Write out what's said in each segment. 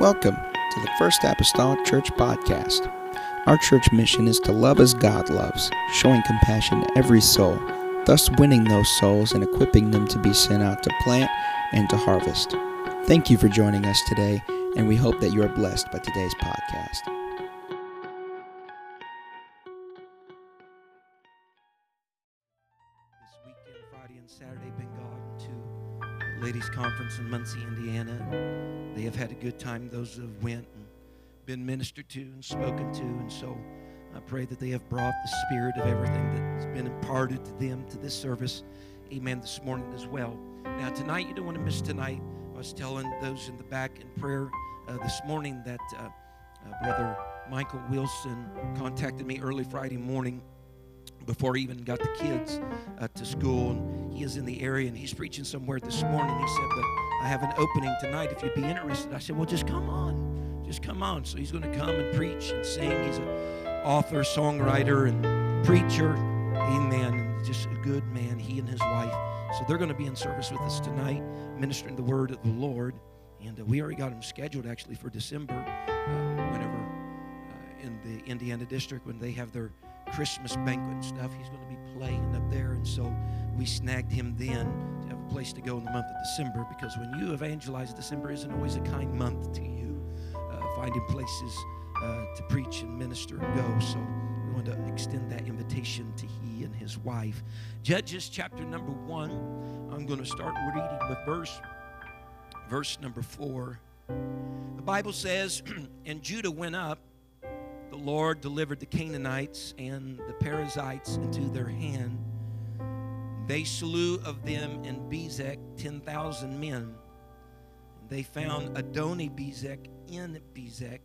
Welcome to the First Apostolic Church Podcast. Our church mission is to love as God loves, showing compassion to every soul, thus winning those souls and equipping them to be sent out to plant and to harvest. Thank you for joining us today, and we hope that you are blessed by today's podcast. this weekend, Friday and Saturday, been gone to ladies' conference in Muncie, Indiana. They have had a good time. Those who have went and been ministered to and spoken to, and so I pray that they have brought the spirit of everything that's been imparted to them to this service. Amen. This morning as well. Now tonight, you don't want to miss tonight. I was telling those in the back in prayer uh, this morning that uh, uh, Brother Michael Wilson contacted me early Friday morning before he even got the kids uh, to school. And he is in the area and he's preaching somewhere this morning. He said, But I have an opening tonight if you'd be interested. I said, Well, just come on. Just come on. So he's going to come and preach and sing. He's an author, songwriter, and preacher. Amen. Just a good man, he and his wife. So they're going to be in service with us tonight, ministering the word of the Lord. And uh, we already got them scheduled actually for December, uh, whenever uh, in the Indiana district when they have their Christmas banquet stuff. He's going to be playing up there, and so we snagged him then place to go in the month of December because when you evangelize, December isn't always a kind month to you, uh, finding places uh, to preach and minister and go. So we want to extend that invitation to he and his wife. Judges chapter number one. I'm going to start reading with verse verse number four. The Bible says, and Judah went up the Lord delivered the Canaanites and the Perizzites into their hand. They slew of them in Bezek 10,000 men. They found Adoni Bezek in Bezek.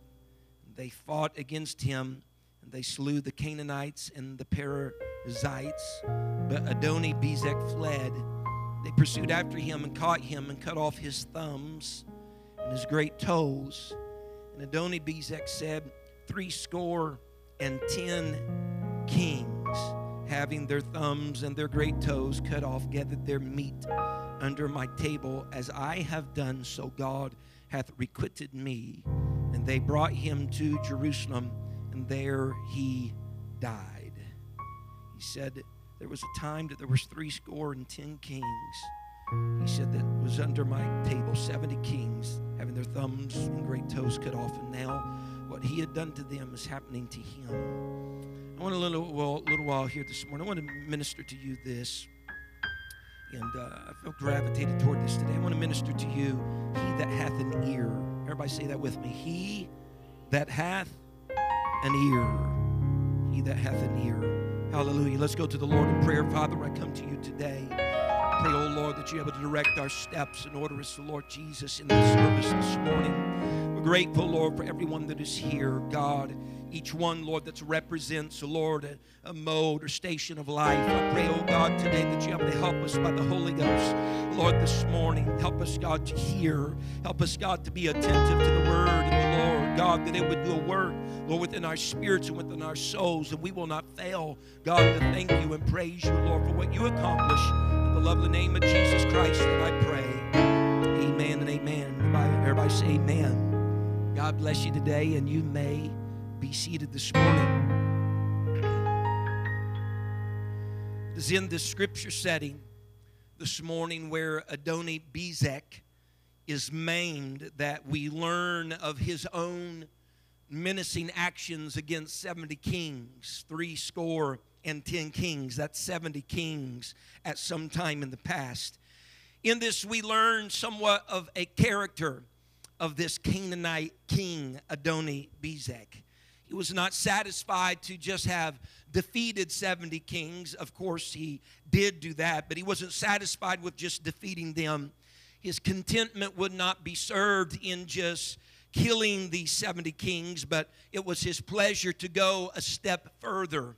They fought against him, and they slew the Canaanites and the Perizzites. But Adoni Bezek fled. They pursued after him and caught him and cut off his thumbs and his great toes. And Adoni Bezek said, three score and ten kings, having their thumbs and their great toes cut off, gathered their meat under my table, as I have done, so God hath requited me. And they brought him to Jerusalem, and there he died. He said, There was a time that there was three score and ten kings. He said that was under my table, 70 kings, having their thumbs and great toes cut off, and now what he had done to them is happening to him. I want a little, well, little while here this morning. I want to minister to you this. And uh, I feel gravitated toward this today. I want to minister to you, he that hath an ear. Everybody say that with me. He that hath an ear. He that hath an ear. Hallelujah. Let's go to the Lord in prayer. Father, I come to you today. Pray, oh Lord, that you're able to direct our steps and order us, the Lord Jesus, in this service this morning. We're grateful, Lord, for everyone that is here, God. Each one, Lord, that represents, a Lord, a, a, mode or station of life. I pray, oh God, today that you're able to help us by the Holy Ghost. Lord, this morning, help us, God, to hear. Help us, God, to be attentive to the word of the Lord. God, that it would do a work, Lord, within our spirits and within our souls, and we will not fail, God, to thank you and praise you, Lord, for what you accomplish. In the lovely name of Jesus Christ that I pray. Amen and amen. Everybody say amen. God bless you today, and you may be seated this morning. It is in this scripture setting this morning where Adoni Bezek is maimed that we learn of his own menacing actions against 70 kings, three score and 10 kings. That's 70 kings at some time in the past. In this, we learn somewhat of a character of this Canaanite king, Adoni Bezek. He was not satisfied to just have defeated 70 kings. Of course, he did do that, but he wasn't satisfied with just defeating them. His contentment would not be served in just killing these 70 kings, but it was his pleasure to go a step further.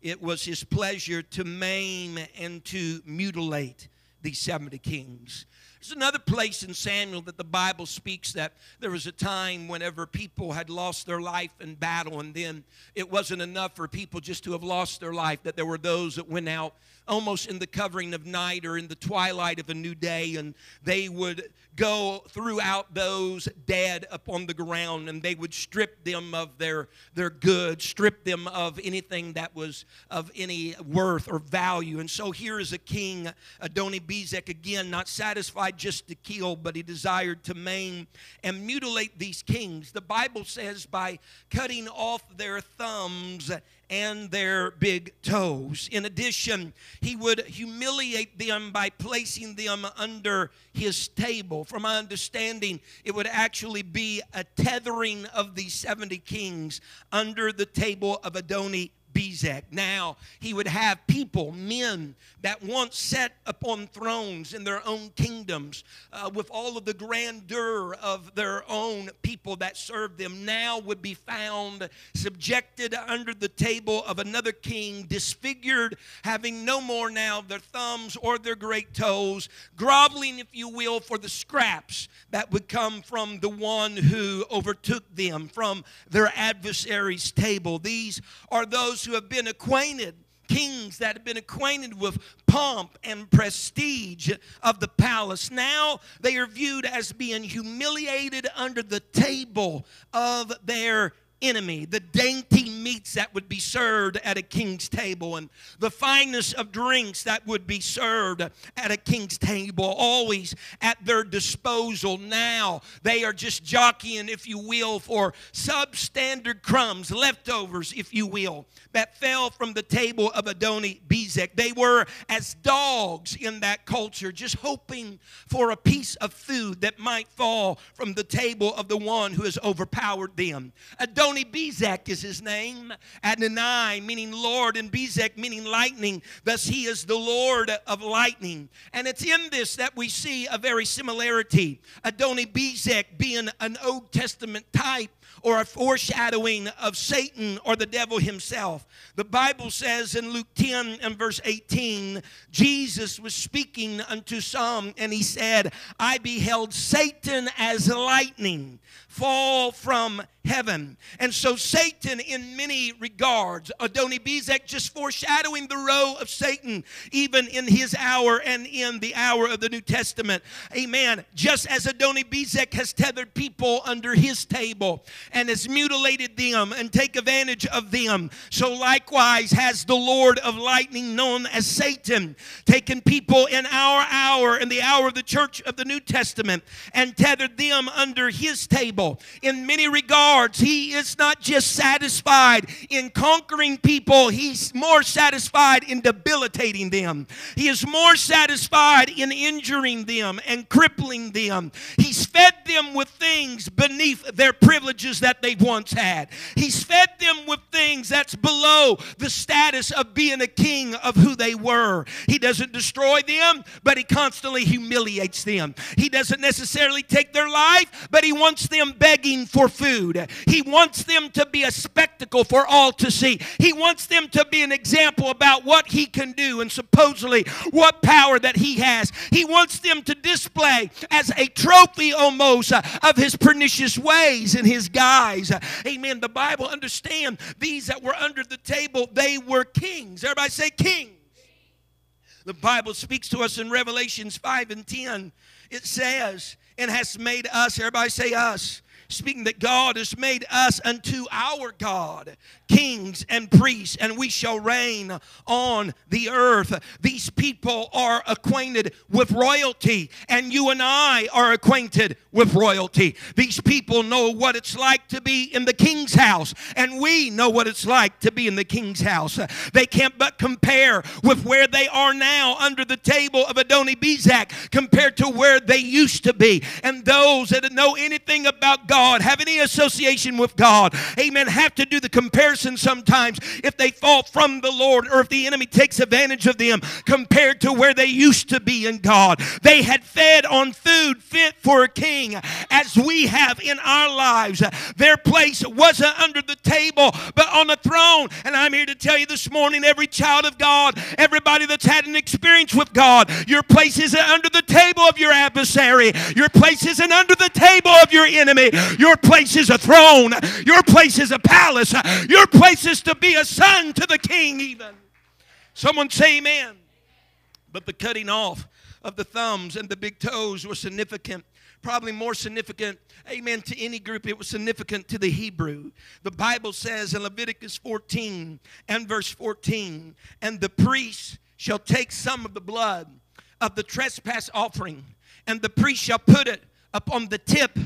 It was his pleasure to maim and to mutilate these 70 kings. There's another place in Samuel that the Bible speaks that there was a time whenever people had lost their life in battle, and then it wasn't enough for people just to have lost their life, that there were those that went out almost in the covering of night or in the twilight of a new day, and they would go throughout those dead upon the ground and they would strip them of their, their goods, strip them of anything that was of any worth or value. And so here is a king, Adoni Bezek, again, not satisfied just to kill, but he desired to maim and mutilate these kings. The Bible says by cutting off their thumbs and their big toes. In addition, he would humiliate them by placing them under his table. From my understanding, it would actually be a tethering of the 70 kings under the table of Adoni Bezek. Now he would have people, men that once sat upon thrones in their own kingdoms uh, with all of the grandeur of their own people that served them, now would be found subjected under the table of another king, disfigured, having no more now their thumbs or their great toes, groveling, if you will, for the scraps that would come from the one who overtook them, from their adversary's table. These are those who have been acquainted kings that have been acquainted with pomp and prestige of the palace. Now they are viewed as being humiliated under the table of their enemy, the dainty meats that would be served at a king's table, and the fineness of drinks that would be served at a king's table, always at their disposal. Now they are just jockeying, if you will, for substandard crumbs, leftovers, if you will, that fell from the table of Adoni Bezek. They were as dogs in that culture, just hoping for a piece of food that might fall from the table of the one who has overpowered them. Adoni Adoni Bezek is his name. Adonai meaning Lord, and Bezek meaning lightning. Thus, he is the Lord of lightning. And it's in this that we see a very similarity. Adoni Bezek being an Old Testament type or a foreshadowing of Satan or the devil himself. The Bible says in Luke 10 and verse 18, Jesus was speaking unto some, and he said, I beheld Satan as lightning fall from heaven. And so Satan, in many regards, Adoni Bezek just foreshadowing the row of Satan, even in his hour and in the hour of the New Testament. Amen. Just as Adoni Bezek has tethered people under his table and has mutilated them and take advantage of them, so likewise has the Lord of lightning, known as Satan, taken people in our hour, in the hour of the church of the New Testament, and tethered them under his table. In many regards, he is not just satisfied in conquering people, he's more satisfied in debilitating them. He is more satisfied in injuring them and crippling them. He's fed them with things beneath their privileges that they've once had. He's fed them with things that's below the status of being a king of who they were. He doesn't destroy them, but he constantly humiliates them. He doesn't necessarily take their life, but he wants them begging for food. He wants them to be a spectacle for all to see. He wants them to be an example about what he can do and supposedly what power that he has. He wants them to display as a trophy almost of his pernicious ways and his guise. Amen. The Bible understand these that were under the table, they were kings. Everybody say kings. The Bible speaks to us in Revelations 5 and 10. It says, and has made us, everybody say us, speaking that God has made us unto our God kings and priests, and we shall reign on the earth. These people are acquainted with royalty, and you and I are acquainted with royalty. These people know what it's like to be in the king's house, and we know what it's like to be in the king's house. They can't but compare with where they are now under the table of Adoni Bezek compared to where they used to be. And those that know anything about God God, have any association with God, amen, have to do the comparison sometimes if they fall from the Lord or if the enemy takes advantage of them compared to where they used to be in God. They had fed on food fit for a king as we have in our lives. Their place wasn't under the table but on the throne. And I'm here to tell you this morning, every child of God, everybody that's had an experience with God, your place isn't under the table of your adversary. Your place isn't under the table of your enemy. Your place is a throne. Your place is a palace. Your place is to be a son to the king, even. Someone say amen. But the cutting off of the thumbs and the big toes was significant probably more significant, amen, to any group. It was significant to the Hebrew. The Bible says in Leviticus 14 and verse 14, and the priest shall take some of the blood of the trespass offering, and the priest shall put it upon the tip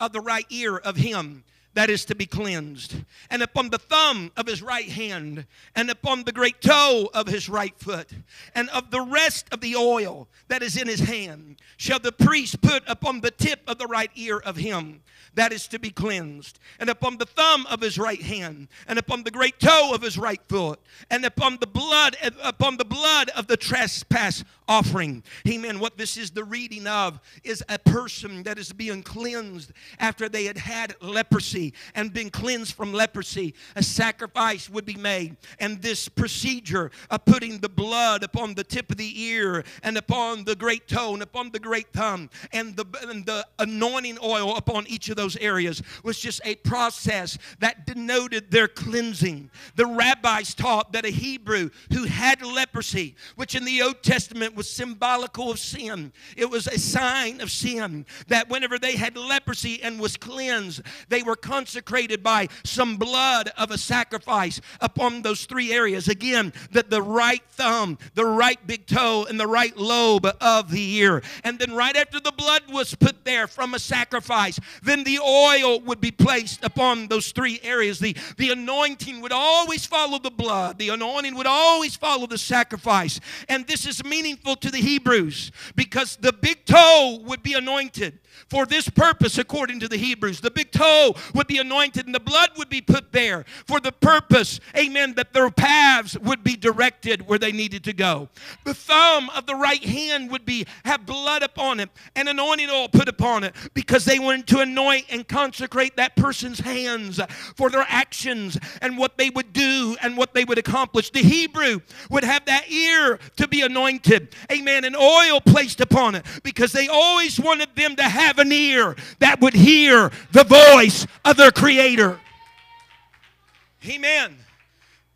of the right ear of him that is to be cleansed, and upon the thumb of his right hand, and upon the great toe of his right foot, and of the rest of the oil that is in his hand, shall the priest put upon the tip of the right ear of him that is to be cleansed, and upon the thumb of his right hand, and upon the great toe of his right foot, and upon the blood, upon the blood of the trespass offering. Amen. What this is the reading of is a person that is being cleansed after they had had leprosy and been cleansed from leprosy. A sacrifice would be made, and this procedure of putting the blood upon the tip of the ear and upon the great toe and upon the great thumb and the, and the anointing oil upon each of those areas was just a process that denoted their cleansing. The rabbis taught that a Hebrew who had leprosy, which in the Old Testament was symbolical of sin, it was a sign of sin that whenever they had leprosy and was cleansed, they were consecrated by some blood of a sacrifice upon those three areas. Again, that the right thumb, the right big toe, and the right lobe of the ear. And then right after the blood was put there from a sacrifice, then the oil would be placed upon those three areas. The, the anointing would always follow the blood, the anointing would always follow the sacrifice. And this is meaningful to the Hebrews because the big toe would be anointed for this purpose, according to the Hebrews. The big toe would be anointed and the blood would be put there for the purpose, amen, that their paths would be directed where they needed to go. The thumb of the right hand would be have blood upon it and anointing oil put upon it because they wanted to anoint and consecrate that person's hands for their actions and what they would do and what they would accomplish. The Hebrew would have that ear to be anointed, amen, and oil placed upon it because they always wanted them to have an ear that would hear the voice of their Creator. Amen.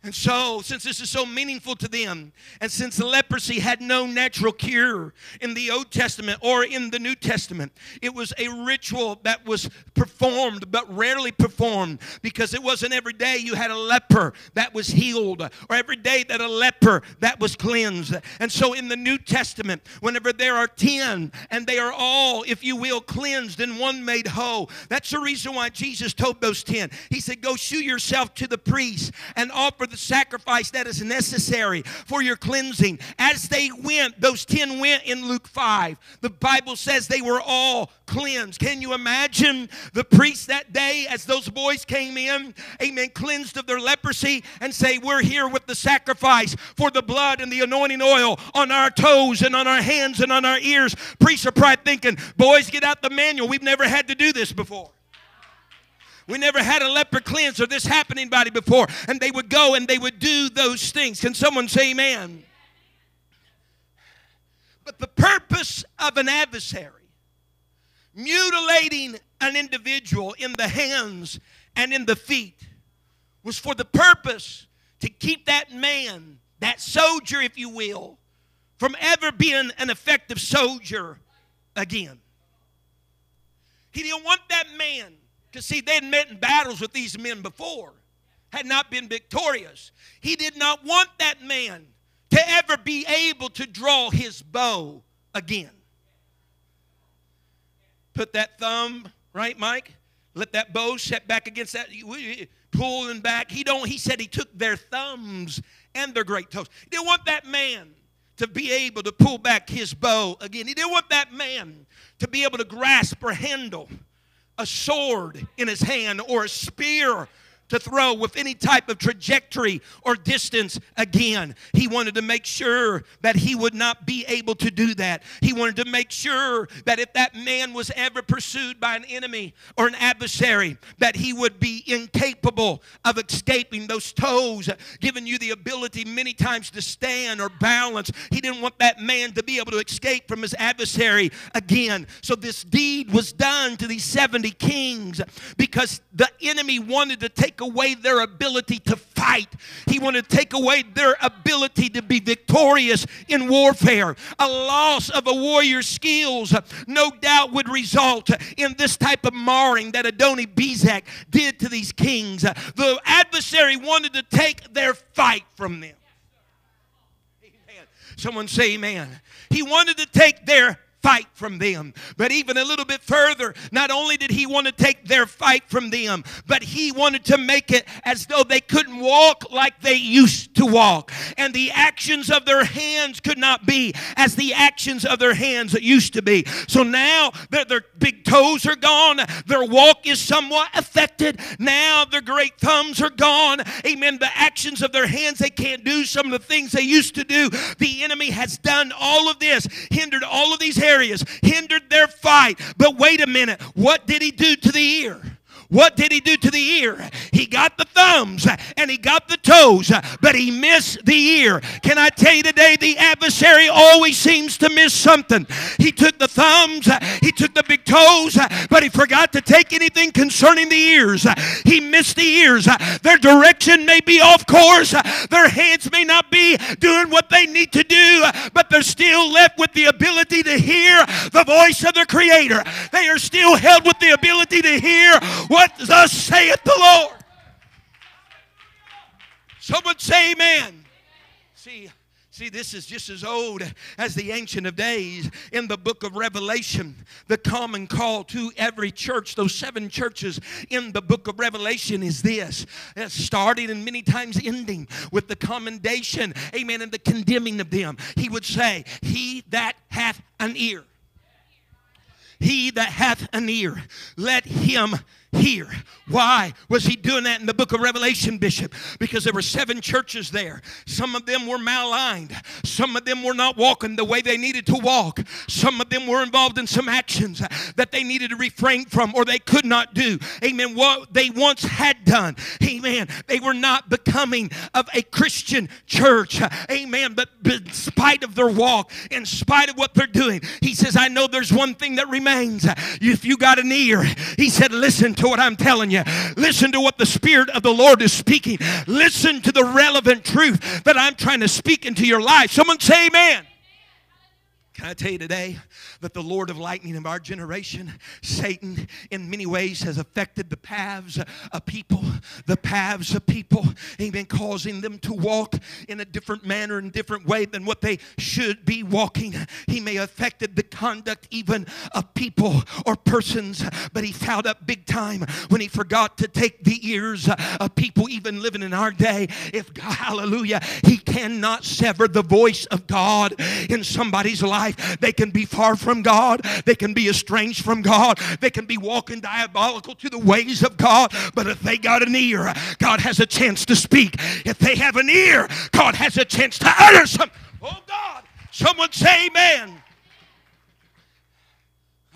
And so, since this is so meaningful to them, and since leprosy had no natural cure in the Old Testament or in the New Testament, it was a ritual that was performed but rarely performed because it wasn't every day you had a leper that was healed or every day that a leper that was cleansed. And so, in the New Testament, whenever there are 10 and they are all, if you will, cleansed and one made whole, that's the reason why Jesus told those 10. He said, Go show yourself to the priest and offer the sacrifice that is necessary for your cleansing. As they went, those 10 went in Luke 5. The Bible says they were all cleansed. Can you imagine the priests that day as those boys came in, amen, cleansed of their leprosy and say, We're here with the sacrifice for the blood and the anointing oil on our toes and on our hands and on our ears. Priests are probably thinking, Boys, get out the manual. We've never had to do this before. We never had a leper cleanse or this happened anybody before. And they would go and they would do those things. Can someone say amen? But the purpose of an adversary mutilating an individual in the hands and in the feet was for the purpose to keep that man, that soldier, if you will, from ever being an effective soldier again. He didn't want that man because, see, they'd met in battles with these men before, had not been victorious. He did not want that man to ever be able to draw his bow again. Put that thumb, right, Mike? Let that bow set back against that, pulling back. He don't. He said he took their thumbs and their great toes. He didn't want that man to be able to pull back his bow again. He didn't want that man to be able to grasp or handle a sword in his hand or a spear to throw with any type of trajectory or distance again. He wanted to make sure that he would not be able to do that. He wanted to make sure that if that man was ever pursued by an enemy or an adversary, that he would be incapable of escaping those toes, giving you the ability many times to stand or balance. He didn't want that man to be able to escape from his adversary again. So this deed was done to these 70 kings because the enemy wanted to take take away their ability to fight. He wanted to take away their ability to be victorious in warfare. A loss of a warrior's skills, no doubt, would result in this type of marring that Adoni Bezek did to these kings. The adversary wanted to take their fight from them. Someone say amen. He wanted to take their fight from them. But even a little bit further, not only did he want to take their fight from them, but he wanted to make it as though they couldn't walk like they used to walk. And the actions of their hands could not be as the actions of their hands that used to be. So now their, their big toes are gone, their walk is somewhat affected. Now their great thumbs are gone. Amen. The actions of their hands, they can't do some of the things they used to do. The enemy has done all of this, hindered all of these areas areas, hindered their fight. But wait a minute, what did he do to the ear? What did he do to the ear? He got the thumbs and he got the toes, but he missed the ear. Can I tell you today, the adversary always seems to miss something. He took the thumbs, he took the big toes, but he forgot to take anything concerning the ears. He missed the ears. Their direction may be off course, their hands may not be doing what they need to do, but they're still left with the ability to hear the voice of their Creator. They are still held with the ability to hear what thus saith the Lord. Someone say amen. See, See, this is just as old as the Ancient of Days. In the book of Revelation, the common call to every church, those seven churches in the book of Revelation, is this starting and many times ending with the commendation, amen, and the condemning of them. He would say, He that hath an ear, he that hath an ear, let him hear. Why was he doing that in the book of Revelation, Bishop? Because there were seven churches there. Some of them were maligned. Some of them were not walking the way they needed to walk. Some of them were involved in some actions that they needed to refrain from or they could not do. Amen. What they once had done. Amen. They were not becoming of a Christian church. Amen. But in spite of their walk, in spite of what they're doing, he says, I know there's one thing that remains. If you got an ear, he said, listen to to what I'm telling you. Listen to what the Spirit of the Lord is speaking. Listen to the relevant truth that I'm trying to speak into your life. Someone say, Amen. Can I tell you today that the Lord of lightning of our generation, Satan, in many ways has affected the paths of people, the paths of people, amen, causing them to walk in a different manner and different way than what they should be walking. He may have affected the conduct even of people or persons, but he fouled up big time when he forgot to take the ears of people even living in our day. If, hallelujah, he cannot sever the voice of God in somebody's life life. They can be far from God, they can be estranged from God, they can be walking diabolical to the ways of God. But if they got an ear, God has a chance to speak. If they have an ear, God has a chance to utter some. Oh God, someone say amen.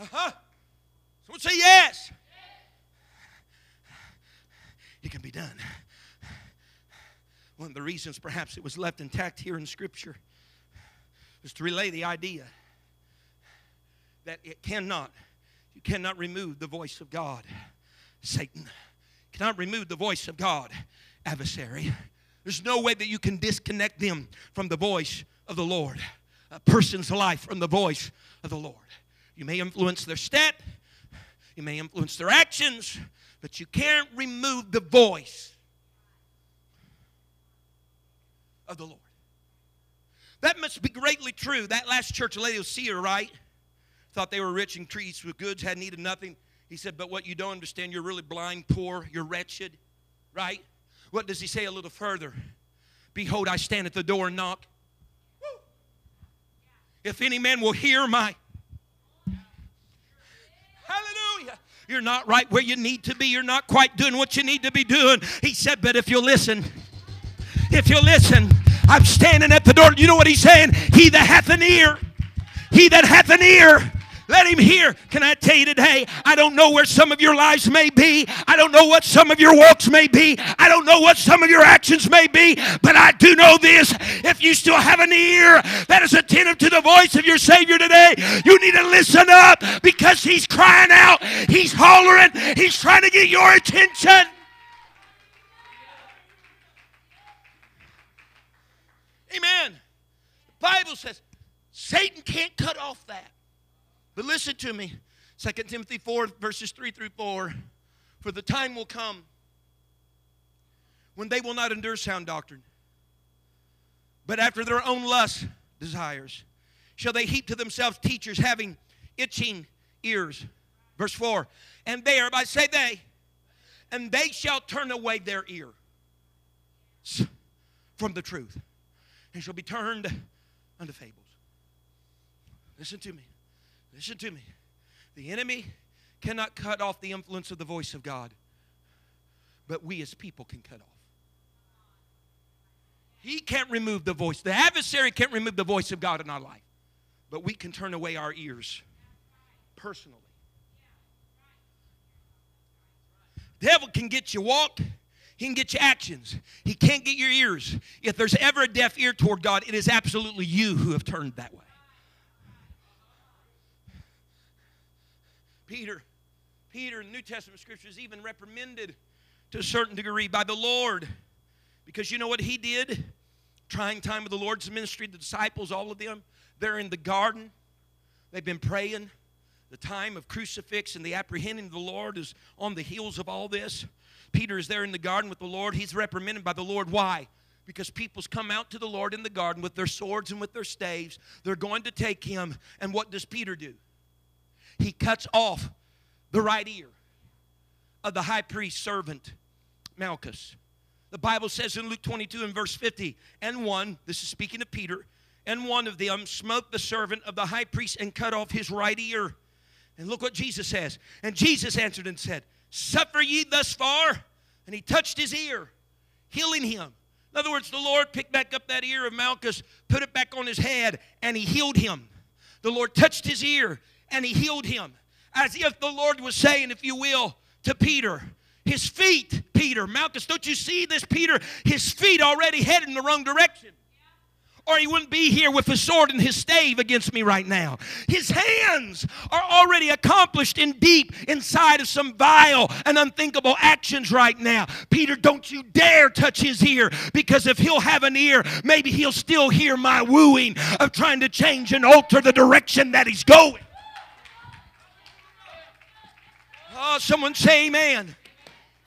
Uh-huh. Someone say yes. It can be done. One of the reasons perhaps it was left intact here in Scripture is to relay the idea that it cannot, you cannot remove the voice of God, Satan. cannot remove the voice of God, adversary. There's no way that you can disconnect them from the voice of the Lord. A person's life from the voice of the Lord. You may influence their step, you may influence their actions, but you can't remove the voice of the Lord. That must be greatly true. That last church of Laodicea, right? Thought they were rich and trees with goods, had need of nothing. He said, But what you don't understand, you're really blind, poor, you're wretched, right? What does he say a little further? Behold, I stand at the door and knock. Woo. If any man will hear my. Hallelujah. You're not right where you need to be. You're not quite doing what you need to be doing. He said, But if you'll listen, if you'll listen, I'm standing at the door. You know what he's saying? He that hath an ear, he that hath an ear, let him hear. Can I tell you today? I don't know where some of your lives may be. I don't know what some of your walks may be. I don't know what some of your actions may be. But I do know this. If you still have an ear that is attentive to the voice of your Savior today, you need to listen up because He's crying out. He's hollering. He's trying to get your attention. Amen. The Bible says Satan can't cut off that. But listen to me 2 Timothy 4, verses 3 through 4. For the time will come when they will not endure sound doctrine, but after their own lust desires shall they heap to themselves teachers having itching ears. Verse 4 And they, everybody say they, and they shall turn away their ear from the truth and shall be turned unto fables. Listen to me. Listen to me. The enemy cannot cut off the influence of the voice of God, but we as people can cut off. He can't remove the voice. The adversary can't remove the voice of God in our life, but we can turn away our ears personally. Devil can get you walk. He can get your actions. He can't get your ears. If there's ever a deaf ear toward God, it is absolutely you who have turned that way. Peter, Peter in New Testament scriptures even reprimanded to a certain degree by the Lord. Because you know what he did? Trying time of the Lord's ministry, the disciples, all of them, they're in the garden. They've been praying. The time of crucifix and the apprehending of the Lord is on the heels of all this. Peter is there in the garden with the Lord. He's reprimanded by the Lord. Why? Because people's come out to the Lord in the garden with their swords and with their staves. They're going to take him. And what does Peter do? he cuts off the right ear of the high priest servant Malchus. The Bible says in Luke 22 and verse 50, and one, this is speaking of Peter, and one of them smote the servant of the high priest and cut off his right ear. And look what Jesus says. And Jesus answered and said, Suffer ye thus far? And he touched his ear, healing him. In other words, the Lord picked back up that ear of Malchus, put it back on his head, and he healed him. The Lord touched his ear, and he healed him. As if the Lord was saying, if you will, to Peter, his feet, Peter, Malchus, don't you see this, Peter? His feet already headed in the wrong direction. Or he wouldn't be here with his sword and his stave against me right now. His hands are already accomplished in deep inside of some vile and unthinkable actions right now. Peter, don't you dare touch his ear because if he'll have an ear, maybe he'll still hear my wooing of trying to change and alter the direction that he's going. Oh, someone say amen.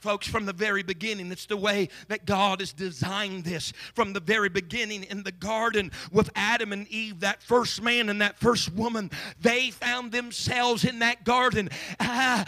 Folks, from the very beginning, it's the way that God has designed this. From the very beginning in the garden with Adam and Eve, that first man and that first woman, they found themselves in that garden. Ah,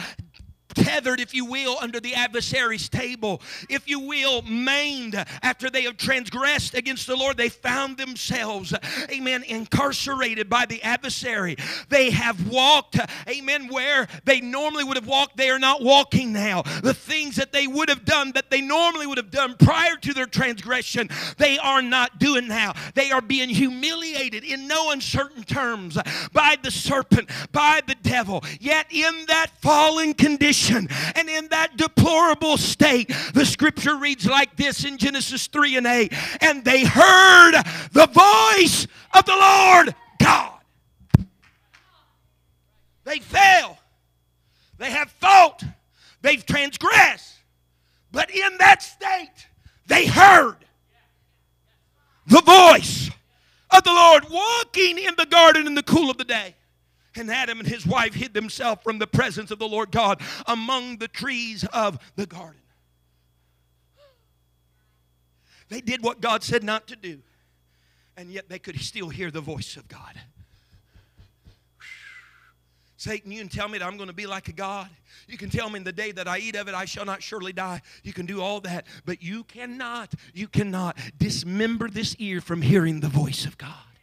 tethered, if you will, under the adversary's table, if you will, maimed after they have transgressed against the Lord. They found themselves, amen, incarcerated by the adversary. They have walked, amen, where they normally would have walked, they are not walking now. The things that they would have done, that they normally would have done prior to their transgression, they are not doing now. They are being humiliated in no uncertain terms by the serpent, by the devil. Yet in that fallen condition, condition and in that deplorable state. The scripture reads like this in Genesis 3 and 8 and they heard the voice of the Lord God. They fell, they have fault, they've transgressed, but in that state, they heard the voice of the Lord walking in the garden in the cool of the day. And Adam and his wife hid themselves from the presence of the Lord God among the trees of the garden. They did what God said not to do, and yet they could still hear the voice of God. Satan, you can tell me that I'm going to be like a God. You can tell me in the day that I eat of it, I shall not surely die. You can do all that. But you cannot, you cannot dismember this ear from hearing the voice of God.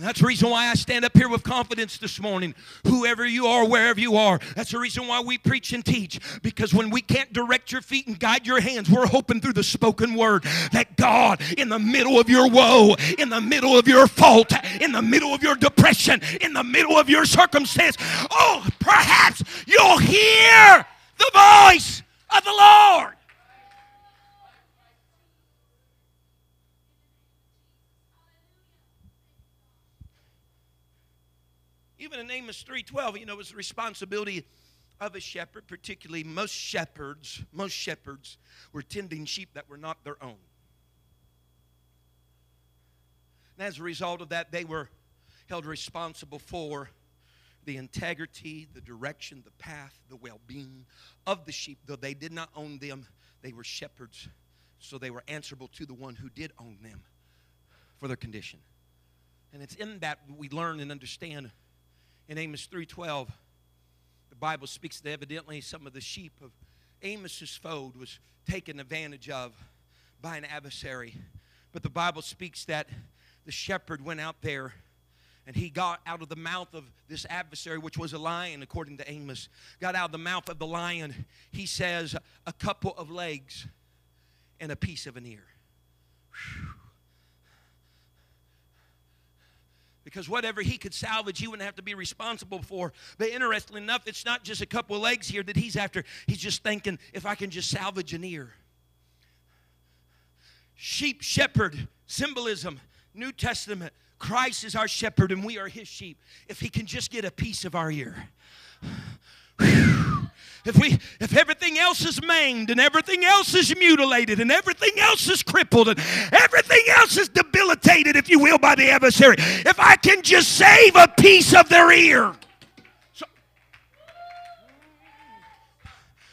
That's the reason why I stand up here with confidence this morning. Whoever you are, wherever you are, that's the reason why we preach and teach. Because when we can't direct your feet and guide your hands, we're hoping through the spoken word that God, in the middle of your woe, in the middle of your fault, in the middle of your depression, in the middle of your circumstance, oh, perhaps you'll hear the voice of the Lord. Even in Amos 3:12, you know, it's the responsibility of a shepherd, particularly most shepherds, most shepherds were tending sheep that were not their own. And as a result of that, they were held responsible for the integrity, the direction, the path, the well being of the sheep. Though they did not own them, they were shepherds. So they were answerable to the one who did own them for their condition. And it's in that we learn and understand in Amos 3:12, the Bible speaks that evidently some of the sheep of Amos's fold was taken advantage of by an adversary. But the Bible speaks that the shepherd went out there and he got out of the mouth of this adversary, which was a lion, according to Amos, got out of the mouth of the lion, he says, a couple of legs and a piece of an ear. Whew. Because whatever he could salvage, he wouldn't have to be responsible for. But interestingly enough, it's not just a couple of legs here that he's after. He's just thinking, if I can just salvage an ear. Sheep, shepherd, symbolism, New Testament. Christ is our shepherd and we are his sheep. If he can just get a piece of our ear. if we if everything else is maimed and everything else is mutilated and everything else is crippled and everything else is debilitated if you will by the adversary if i can just save a piece of their ear so,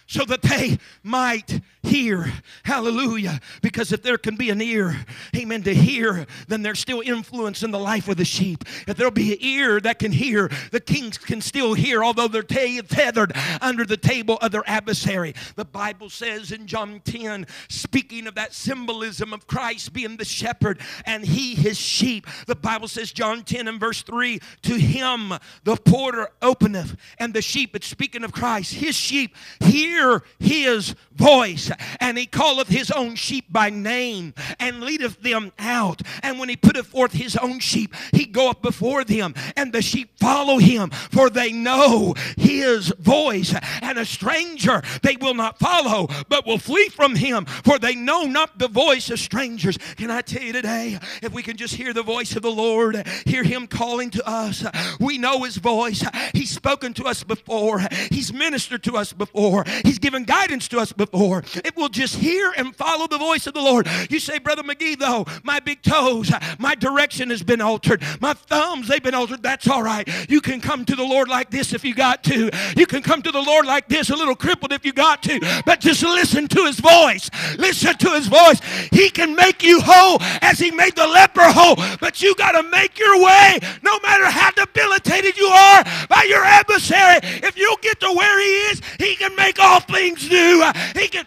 so that they might hear. Hallelujah. Because if there can be an ear, amen, to hear, then there's still influence in the life of the sheep. If there'll be an ear that can hear, the kings can still hear, although they're tethered under the table of their adversary. The Bible says in John 10, speaking of that symbolism of Christ being the shepherd and he his sheep, the Bible says, John 10 and verse 3, to him the porter openeth, and the sheep, it's speaking of Christ, his sheep hear his voice and he calleth his own sheep by name and leadeth them out. And when he putteth forth his own sheep, he goeth before them, and the sheep follow him, for they know his voice. And a stranger they will not follow, but will flee from him, for they know not the voice of strangers. Can I tell you today, if we can just hear the voice of the Lord, hear him calling to us, we know his voice. He's spoken to us before, he's ministered to us before, he's given guidance to us before it will just hear and follow the voice of the Lord. You say, Brother McGee, though, my big toes, my direction has been altered. My thumbs, they've been altered. That's all right. You can come to the Lord like this if you got to. You can come to the Lord like this, a little crippled if you got to. But just listen to his voice. Listen to his voice. He can make you whole as he made the leper whole. But you got to make your way, no matter how debilitated you are by your adversary. If you'll get to where he is, he can make all things new. He can.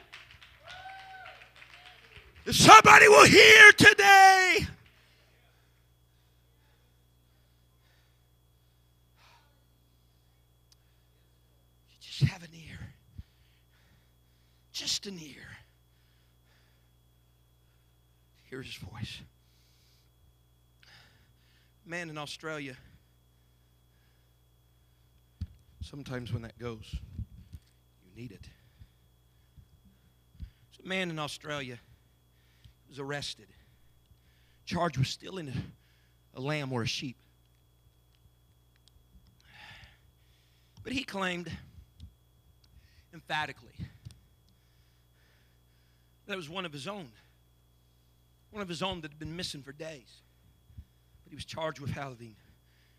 Somebody will hear today. You just have an ear. Just an ear. Hear his voice. Man in Australia, sometimes when that goes, you need it. So, a man in Australia was arrested, charged with stealing a, lamb or a sheep. But he claimed emphatically that it was one of his own, one of his own that had been missing for days. But he was charged with having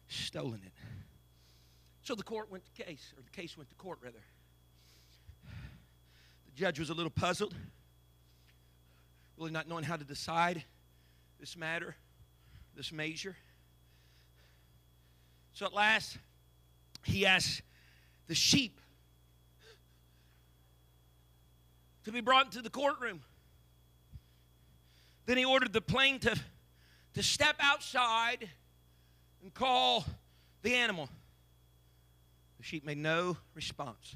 stolen it. So the court went to case, or the case went to court rather. The judge was a little puzzled really not knowing how to decide this matter, this measure. So at last, he asked the sheep to be brought into the courtroom. Then he ordered the plaintiff to step outside and call the animal. The sheep made no response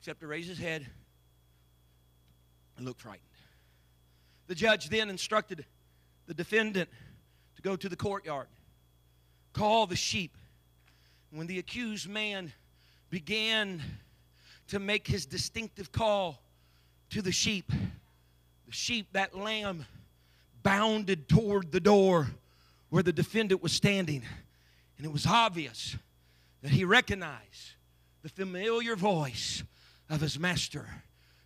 except to raise his head and look frightened. The judge then instructed the defendant to go to the courtyard, call the sheep. When the accused man began to make his distinctive call to the sheep, the sheep, that lamb, bounded toward the door where the defendant was standing. And it was obvious that he recognized the familiar voice of his master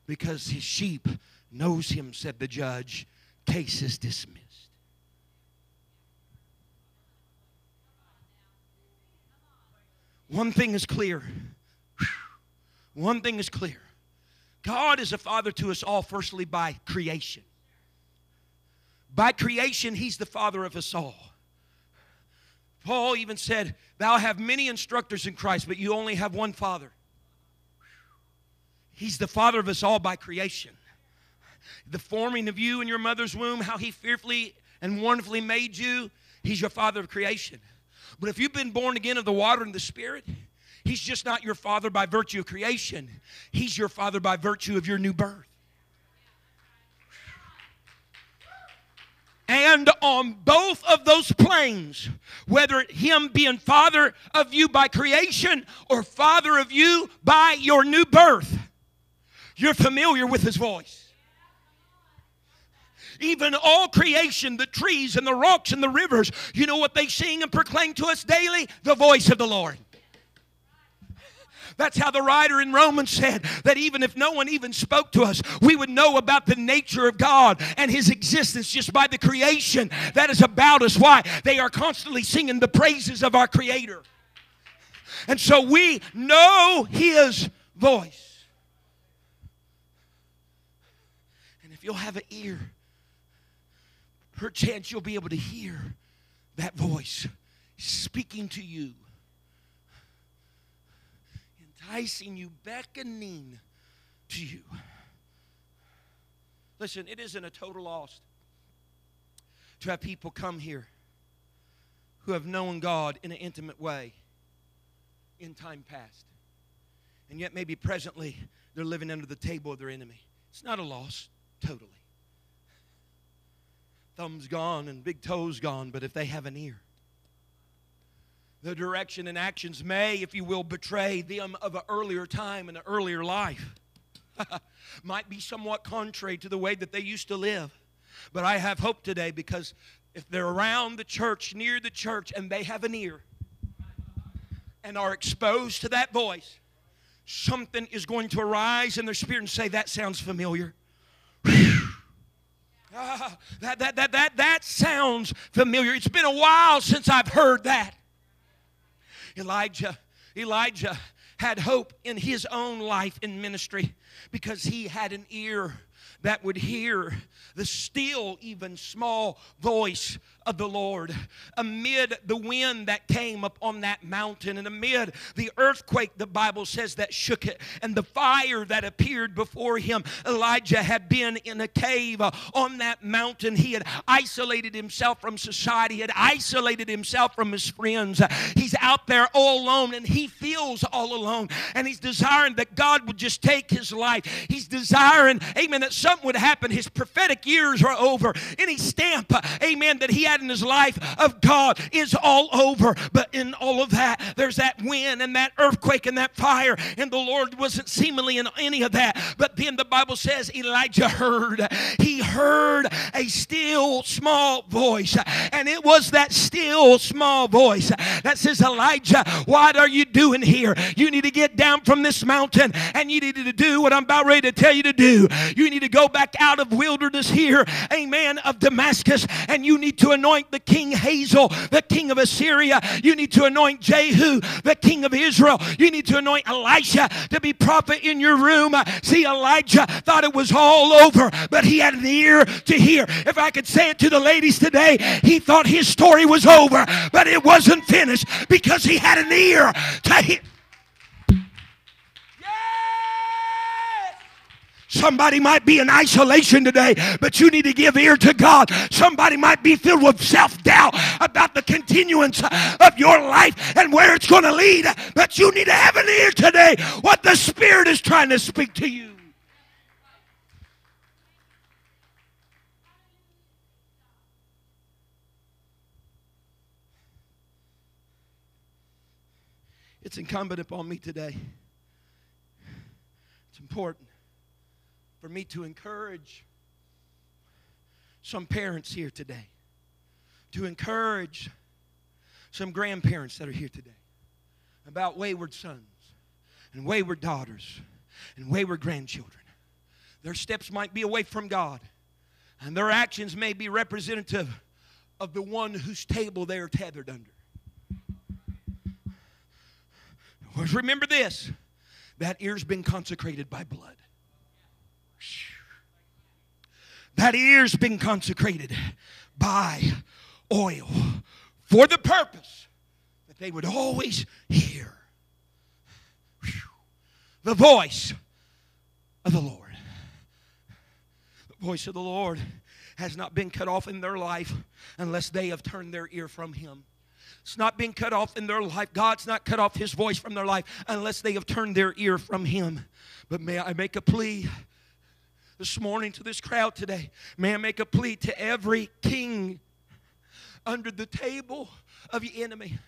because his sheep knows him, said the judge. Case is dismissed. One thing is clear. One thing is clear. God is a father to us all, firstly, by creation. By creation, He's the father of us all. Paul even said, Thou have many instructors in Christ, but you only have one father. He's the father of us all by creation. The forming of you in your mother's womb, how He fearfully and wonderfully made you, He's your father of creation. But if you've been born again of the water and the Spirit, He's just not your father by virtue of creation, He's your father by virtue of your new birth. And on both of those planes, whether Him being Father of you by creation or Father of you by your new birth, you're familiar with His voice. Even all creation, the trees and the rocks and the rivers, you know what they sing and proclaim to us daily? The voice of the Lord. That's how the writer in Romans said that even if no one even spoke to us, we would know about the nature of God and His existence just by the creation that is about us. Why? They are constantly singing the praises of our Creator. And so we know His voice. And if you'll have an ear, perchance you'll be able to hear that voice speaking to you enticing you, beckoning to you. Listen, it isn't a total loss to have people come here who have known God in an intimate way in time past. And yet, maybe presently, they're living under the table of their enemy. It's not a loss, totally. Thumb's gone and big toes gone, but if they have an ear, the direction and actions may, if you will, betray them of an earlier time and an earlier life. Might be somewhat contrary to the way that they used to live. But I have hope today because if they're around the church, near the church, and they have an ear and are exposed to that voice, something is going to arise in their spirit and say, That sounds familiar. Ah, that, that, that, that, that sounds familiar. It's been a while since I've heard that. Elijah, Elijah had hope in his own life in ministry because he had an ear that would hear the still, even small voice of the Lord. Amid the wind that came up on that mountain and amid the earthquake, the Bible says, that shook it, and the fire that appeared before him, Elijah had been in a cave uh, on that mountain. He had isolated himself from society, he had isolated himself from his friends. He's out there all alone and he feels all alone. And he's desiring that God would just take his life. He's desiring, amen, that something would happen. His prophetic years are over. Any stamp, uh, amen, that he had in his life of God is all over. But in all of that, there's that wind and that earthquake and that fire. And the Lord wasn't seemingly in any of that. But then the Bible says Elijah heard. He heard a still small voice. And it was that still small voice that says, Elijah, what are you doing here? You need to get down from this mountain and you need to do what I'm about ready to tell you to do. You need to go back out of wilderness here, amen, of Damascus, and you need to anoint the king Hazael, the king of Assyria. You need to anoint Jehu, the king of Israel. You need to anoint Elisha to be prophet in your room. See, Elijah thought it was all over, but he had an ear to hear. If I could say it to the ladies today, he thought his story was over, but it wasn't finished because he had an ear to hear. Somebody might be in isolation today, but you need to give ear to God. Somebody might be filled with self doubt about the continuance of your life and where it's going to lead. But you need to have an ear today what the Spirit is trying to speak to you. It's incumbent upon me today. It's important for me to encourage some parents here today, to encourage some grandparents that are here today about wayward sons and wayward daughters and wayward grandchildren. Their steps might be away from God, and their actions may be representative of the one whose table they are tethered under. Remember this that ear's been consecrated by blood. That ear's been consecrated by oil for the purpose that they would always hear the voice of the Lord. The voice of the Lord has not been cut off in their life unless they have turned their ear from Him. It's not been cut off in their life. God's not cut off His voice from their life unless they have turned their ear from Him. But may I make a plea this morning to this crowd today? May I make a plea to every king under the table of your enemy?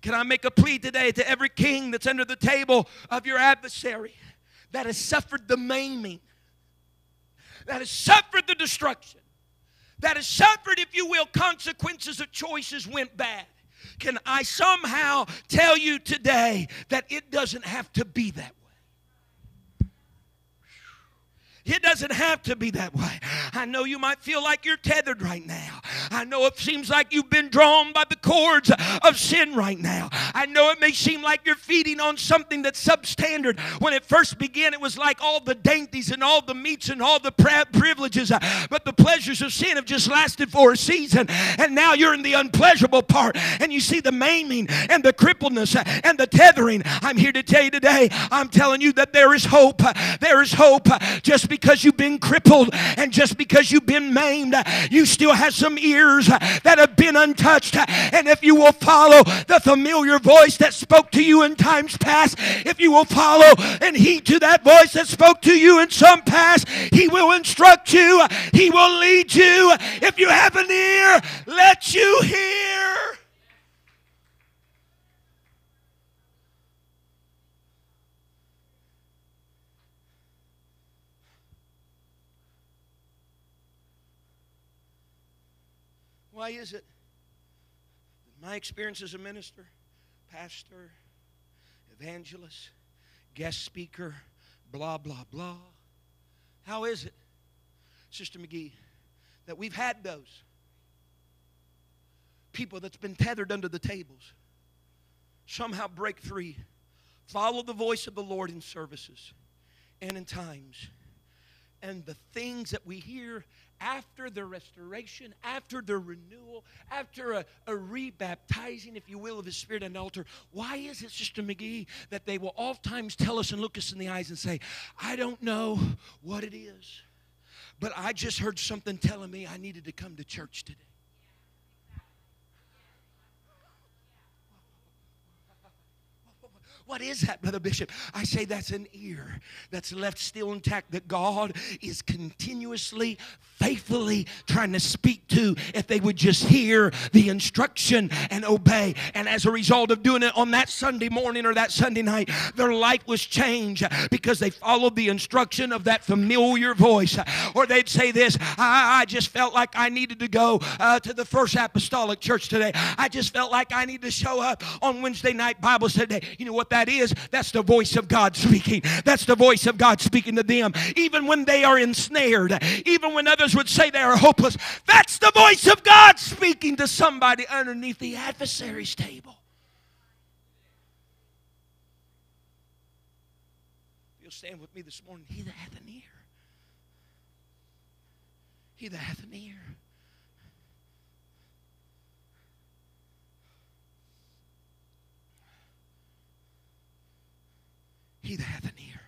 Can I make a plea today to every king that's under the table of your adversary that has suffered the maiming, that has suffered the destruction, that has suffered, if you will, consequences of choices went bad? Can I somehow tell you today that it doesn't have to be that way? It doesn't have to be that way. I know you might feel like you're tethered right now. I know it seems like you've been drawn by the cords of sin right now. I know it may seem like you're feeding on something that's substandard. When it first began, it was like all the dainties and all the meats and all the privileges, uh, but the pleasures of sin have just lasted for a season. And now you're in the unpleasurable part, and you see the maiming and the crippledness uh, and the tethering. I'm here to tell you today, I'm telling you that there is hope. There is hope. Just because you've been crippled and just because you've been maimed, you still have some ears that have been untouched. And if you will follow the familiar voice that spoke to you in times past, if you will follow and heed to that voice that spoke to you in some past, He will instruct you, He will lead you. If you have an ear, let you hear. Why is it? My experience as a minister, pastor, evangelist, guest speaker, blah, blah, blah. How is it, Sister McGee, that we've had those people that's been tethered under the tables somehow break free, follow the voice of the Lord in services and in times, and the things that we hear after the restoration, after the renewal, after a, a rebaptizing, if you will, of the Spirit and altar, why is it, Sister McGee, that they will oftentimes tell us and look us in the eyes and say, I don't know what it is, but I just heard something telling me I needed to come to church today. What is that, Brother Bishop? I say that's an ear that's left still intact that God is continuously, faithfully trying to speak to if they would just hear the instruction and obey. And as a result of doing it on that Sunday morning or that Sunday night, their life was changed because they followed the instruction of that familiar voice. Or they'd say this I, I just felt like I needed to go uh, to the First Apostolic Church today. I just felt like I need to show up on Wednesday night Bible study. You know what that is? That's the voice of God speaking. That's the voice of God speaking to them. Even when they are ensnared, even when others would say they are hopeless, that's the voice of God speaking to somebody underneath the adversary's table. You'll stand with me this morning. He that hath an ear. He that hath an ear. He that hath an ear.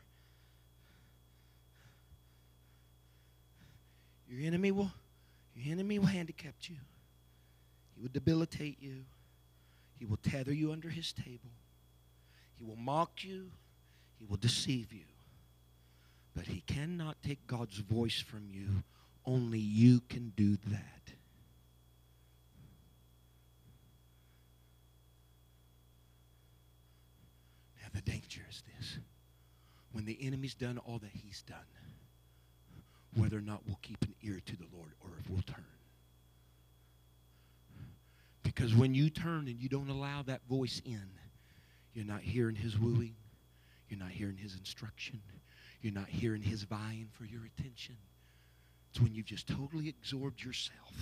Your enemy will, your enemy will handicap you. He will debilitate you. He will tether you under his table. He will mock you. He will deceive you. But he cannot take God's voice from you. Only you can do that. The danger is this when the enemy's done all that he's done, whether or not we'll keep an ear to the Lord or if we'll turn. Because when you turn and you don't allow that voice in, you're not hearing his wooing, you're not hearing his instruction, you're not hearing his vying for your attention. It's when you've just totally absorbed yourself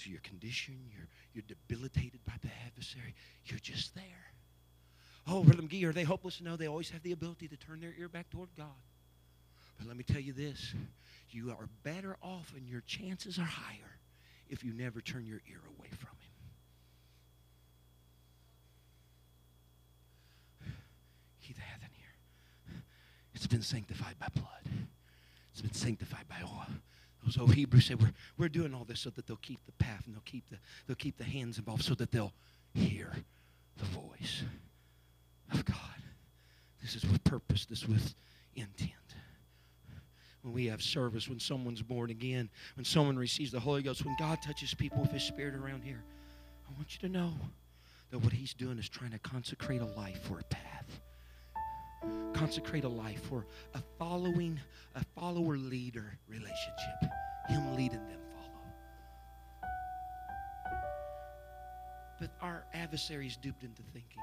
to your condition, you're, you're debilitated by the adversary, you're just there. Oh, Brother McGee, are they hopeless? No, they always have the ability to turn their ear back toward God. But let me tell you this you are better off and your chances are higher if you never turn your ear away from Him. He that hath an ear, it's been sanctified by blood, it's been sanctified by oil. Those old Hebrews say we're, we're doing all this so that they'll keep the path and they'll keep the, they'll keep the hands involved so that they'll hear the voice of God. This is with purpose, this with intent. When we have service, when someone's born again, when someone receives the Holy Ghost, when God touches people with His Spirit around here, I want you to know that what He's doing is trying to consecrate a life for a path. Consecrate a life for a following, a follower leader relationship. Him leading them follow. But our adversary is duped into thinking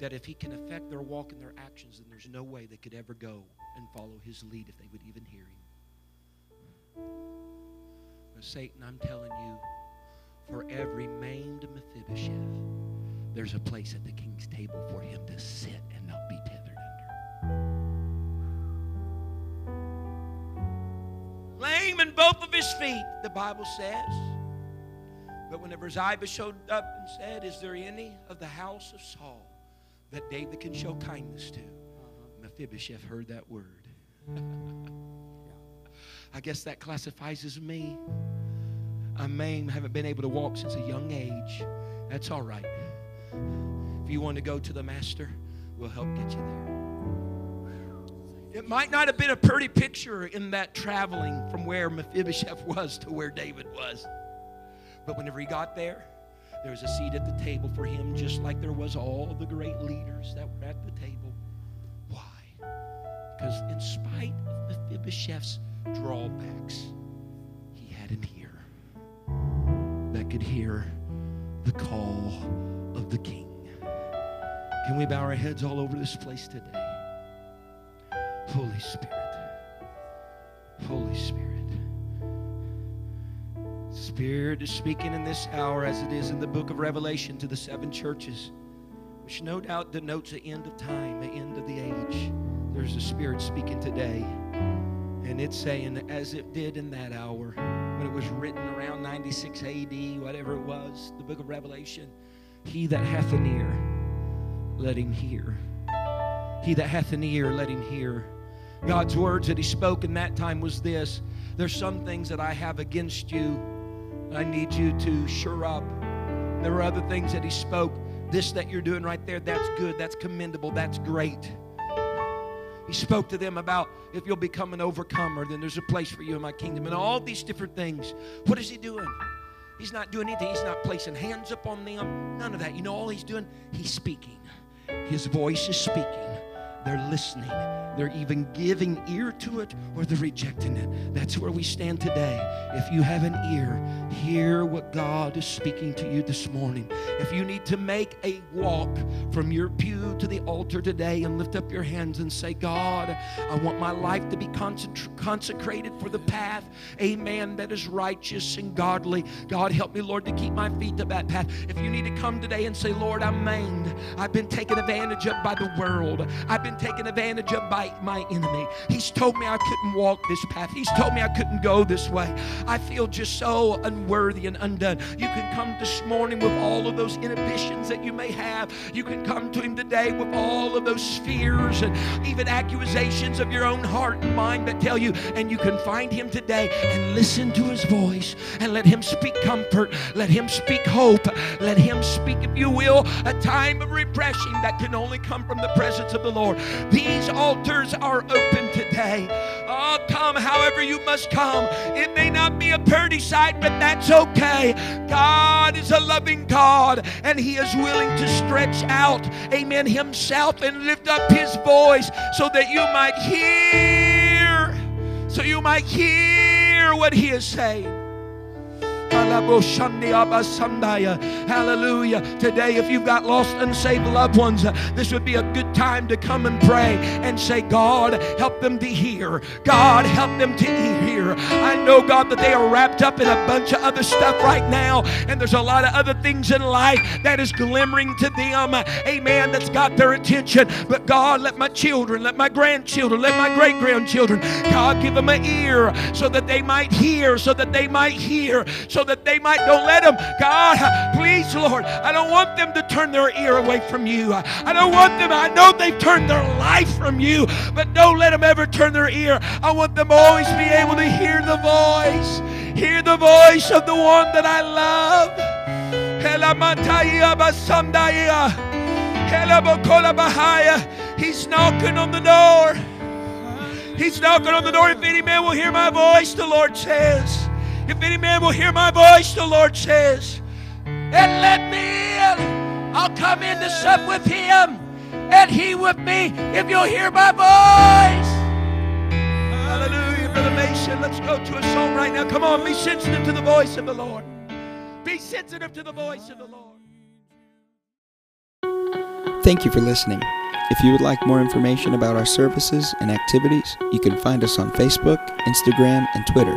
that if he can affect their walk and their actions, then there's no way they could ever go and follow his lead if they would even hear him. But Satan, I'm telling you, for every maimed Mephibosheth, there's a place at the king's table for him to sit and not be tethered under. Lame in both of his feet, the Bible says. But whenever Ziba showed up and said, Is there any of the house of Saul that David can show mm-hmm. kindness to? Uh-huh. Mephibosheth heard that word. I guess that classifies as me. I'm maimed, haven't been able to walk since a young age. That's all right. If you want to go to the master, we'll help get you there. It might not have been a pretty picture in that traveling from where Mephibosheth was to where David was. But whenever he got there, there was a seat at the table for him, just like there was all the great leaders that were at the table. Why? Because in spite of Mephibosheth's drawbacks, he had an ear that could hear the call of the king. Can we bow our heads all over this place today? Holy Spirit. Holy Spirit. Spirit is speaking in this hour as it is in the book of Revelation to the seven churches, which no doubt denotes the end of time, the end of the age. There's a Spirit speaking today. And it's saying, as it did in that hour, when it was written around 96 AD, whatever it was, the book of Revelation, he that hath an ear, let him hear. He that hath an ear, let him hear. God's words that he spoke in that time was this There's some things that I have against you. I need you to sure up. There were other things that he spoke. This that you're doing right there, that's good, that's commendable, that's great. He spoke to them about if you'll become an overcomer, then there's a place for you in my kingdom. And all these different things. What is he doing? He's not doing anything. He's not placing hands upon them. None of that. You know, all he's doing, he's speaking. His voice is speaking. They're listening. They're even giving ear to it or they're rejecting it. That's where we stand today. If you have an ear, hear what God is speaking to you this morning. If you need to make a walk from your pew to the altar today and lift up your hands and say, God, I want my life to be consecrated for the path, amen, that is righteous and godly. God, help me, Lord, to keep my feet to that path. If you need to come today and say, Lord, I'm maimed. I've been taken advantage of by the world. I've been been taken advantage of by my enemy. He's told me I couldn't walk this path. He's told me I couldn't go this way. I feel just so unworthy and undone. You can come this morning with all of those inhibitions that you may have. You can come to Him today with all of those fears and even accusations of your own heart and mind that tell you, and you can find Him today and listen to His voice and let Him speak comfort, let Him speak hope, let Him speak, if you will, a time of refreshing that can only come from the presence of the Lord. These altars are open today. Oh, come however you must come. It may not be a pretty sight, but that's okay. God is a loving God, and He is willing to stretch out, amen, Himself and lift up His voice so that you might hear, so you might hear what He is saying. Hallelujah. Today, if you've got lost, unsaved loved ones, uh, this would be a good time to come and pray and say, God, help them to hear. God, help them to hear. I know, God, that they are wrapped up in a bunch of other stuff right now, and there's a lot of other things in life that is glimmering to them. Amen. That's got their attention. But God, let my children, let my grandchildren, let my great grandchildren, God, give them an ear so that they might hear, so that they might hear, so that they might, don't let them, God, please, Lord, I don't want them to turn their ear away from you. I don't want them, I know they've turned their life from you, but don't let them ever turn their ear. I want them always be able to hear the voice, hear the voice of the one that I love. He's knocking on the door. He's knocking on the door. If any man will hear my voice, the Lord says. If any man will hear my voice, the Lord says, and let me in, I'll come in to sup with him, and he with me, if you'll hear my voice. Hallelujah, Brother Mason. Let's go to a song right now. Come on, be sensitive to the voice of the Lord. Be sensitive to the voice of the Lord. Thank you for listening. If you would like more information about our services and activities, you can find us on Facebook, Instagram, and Twitter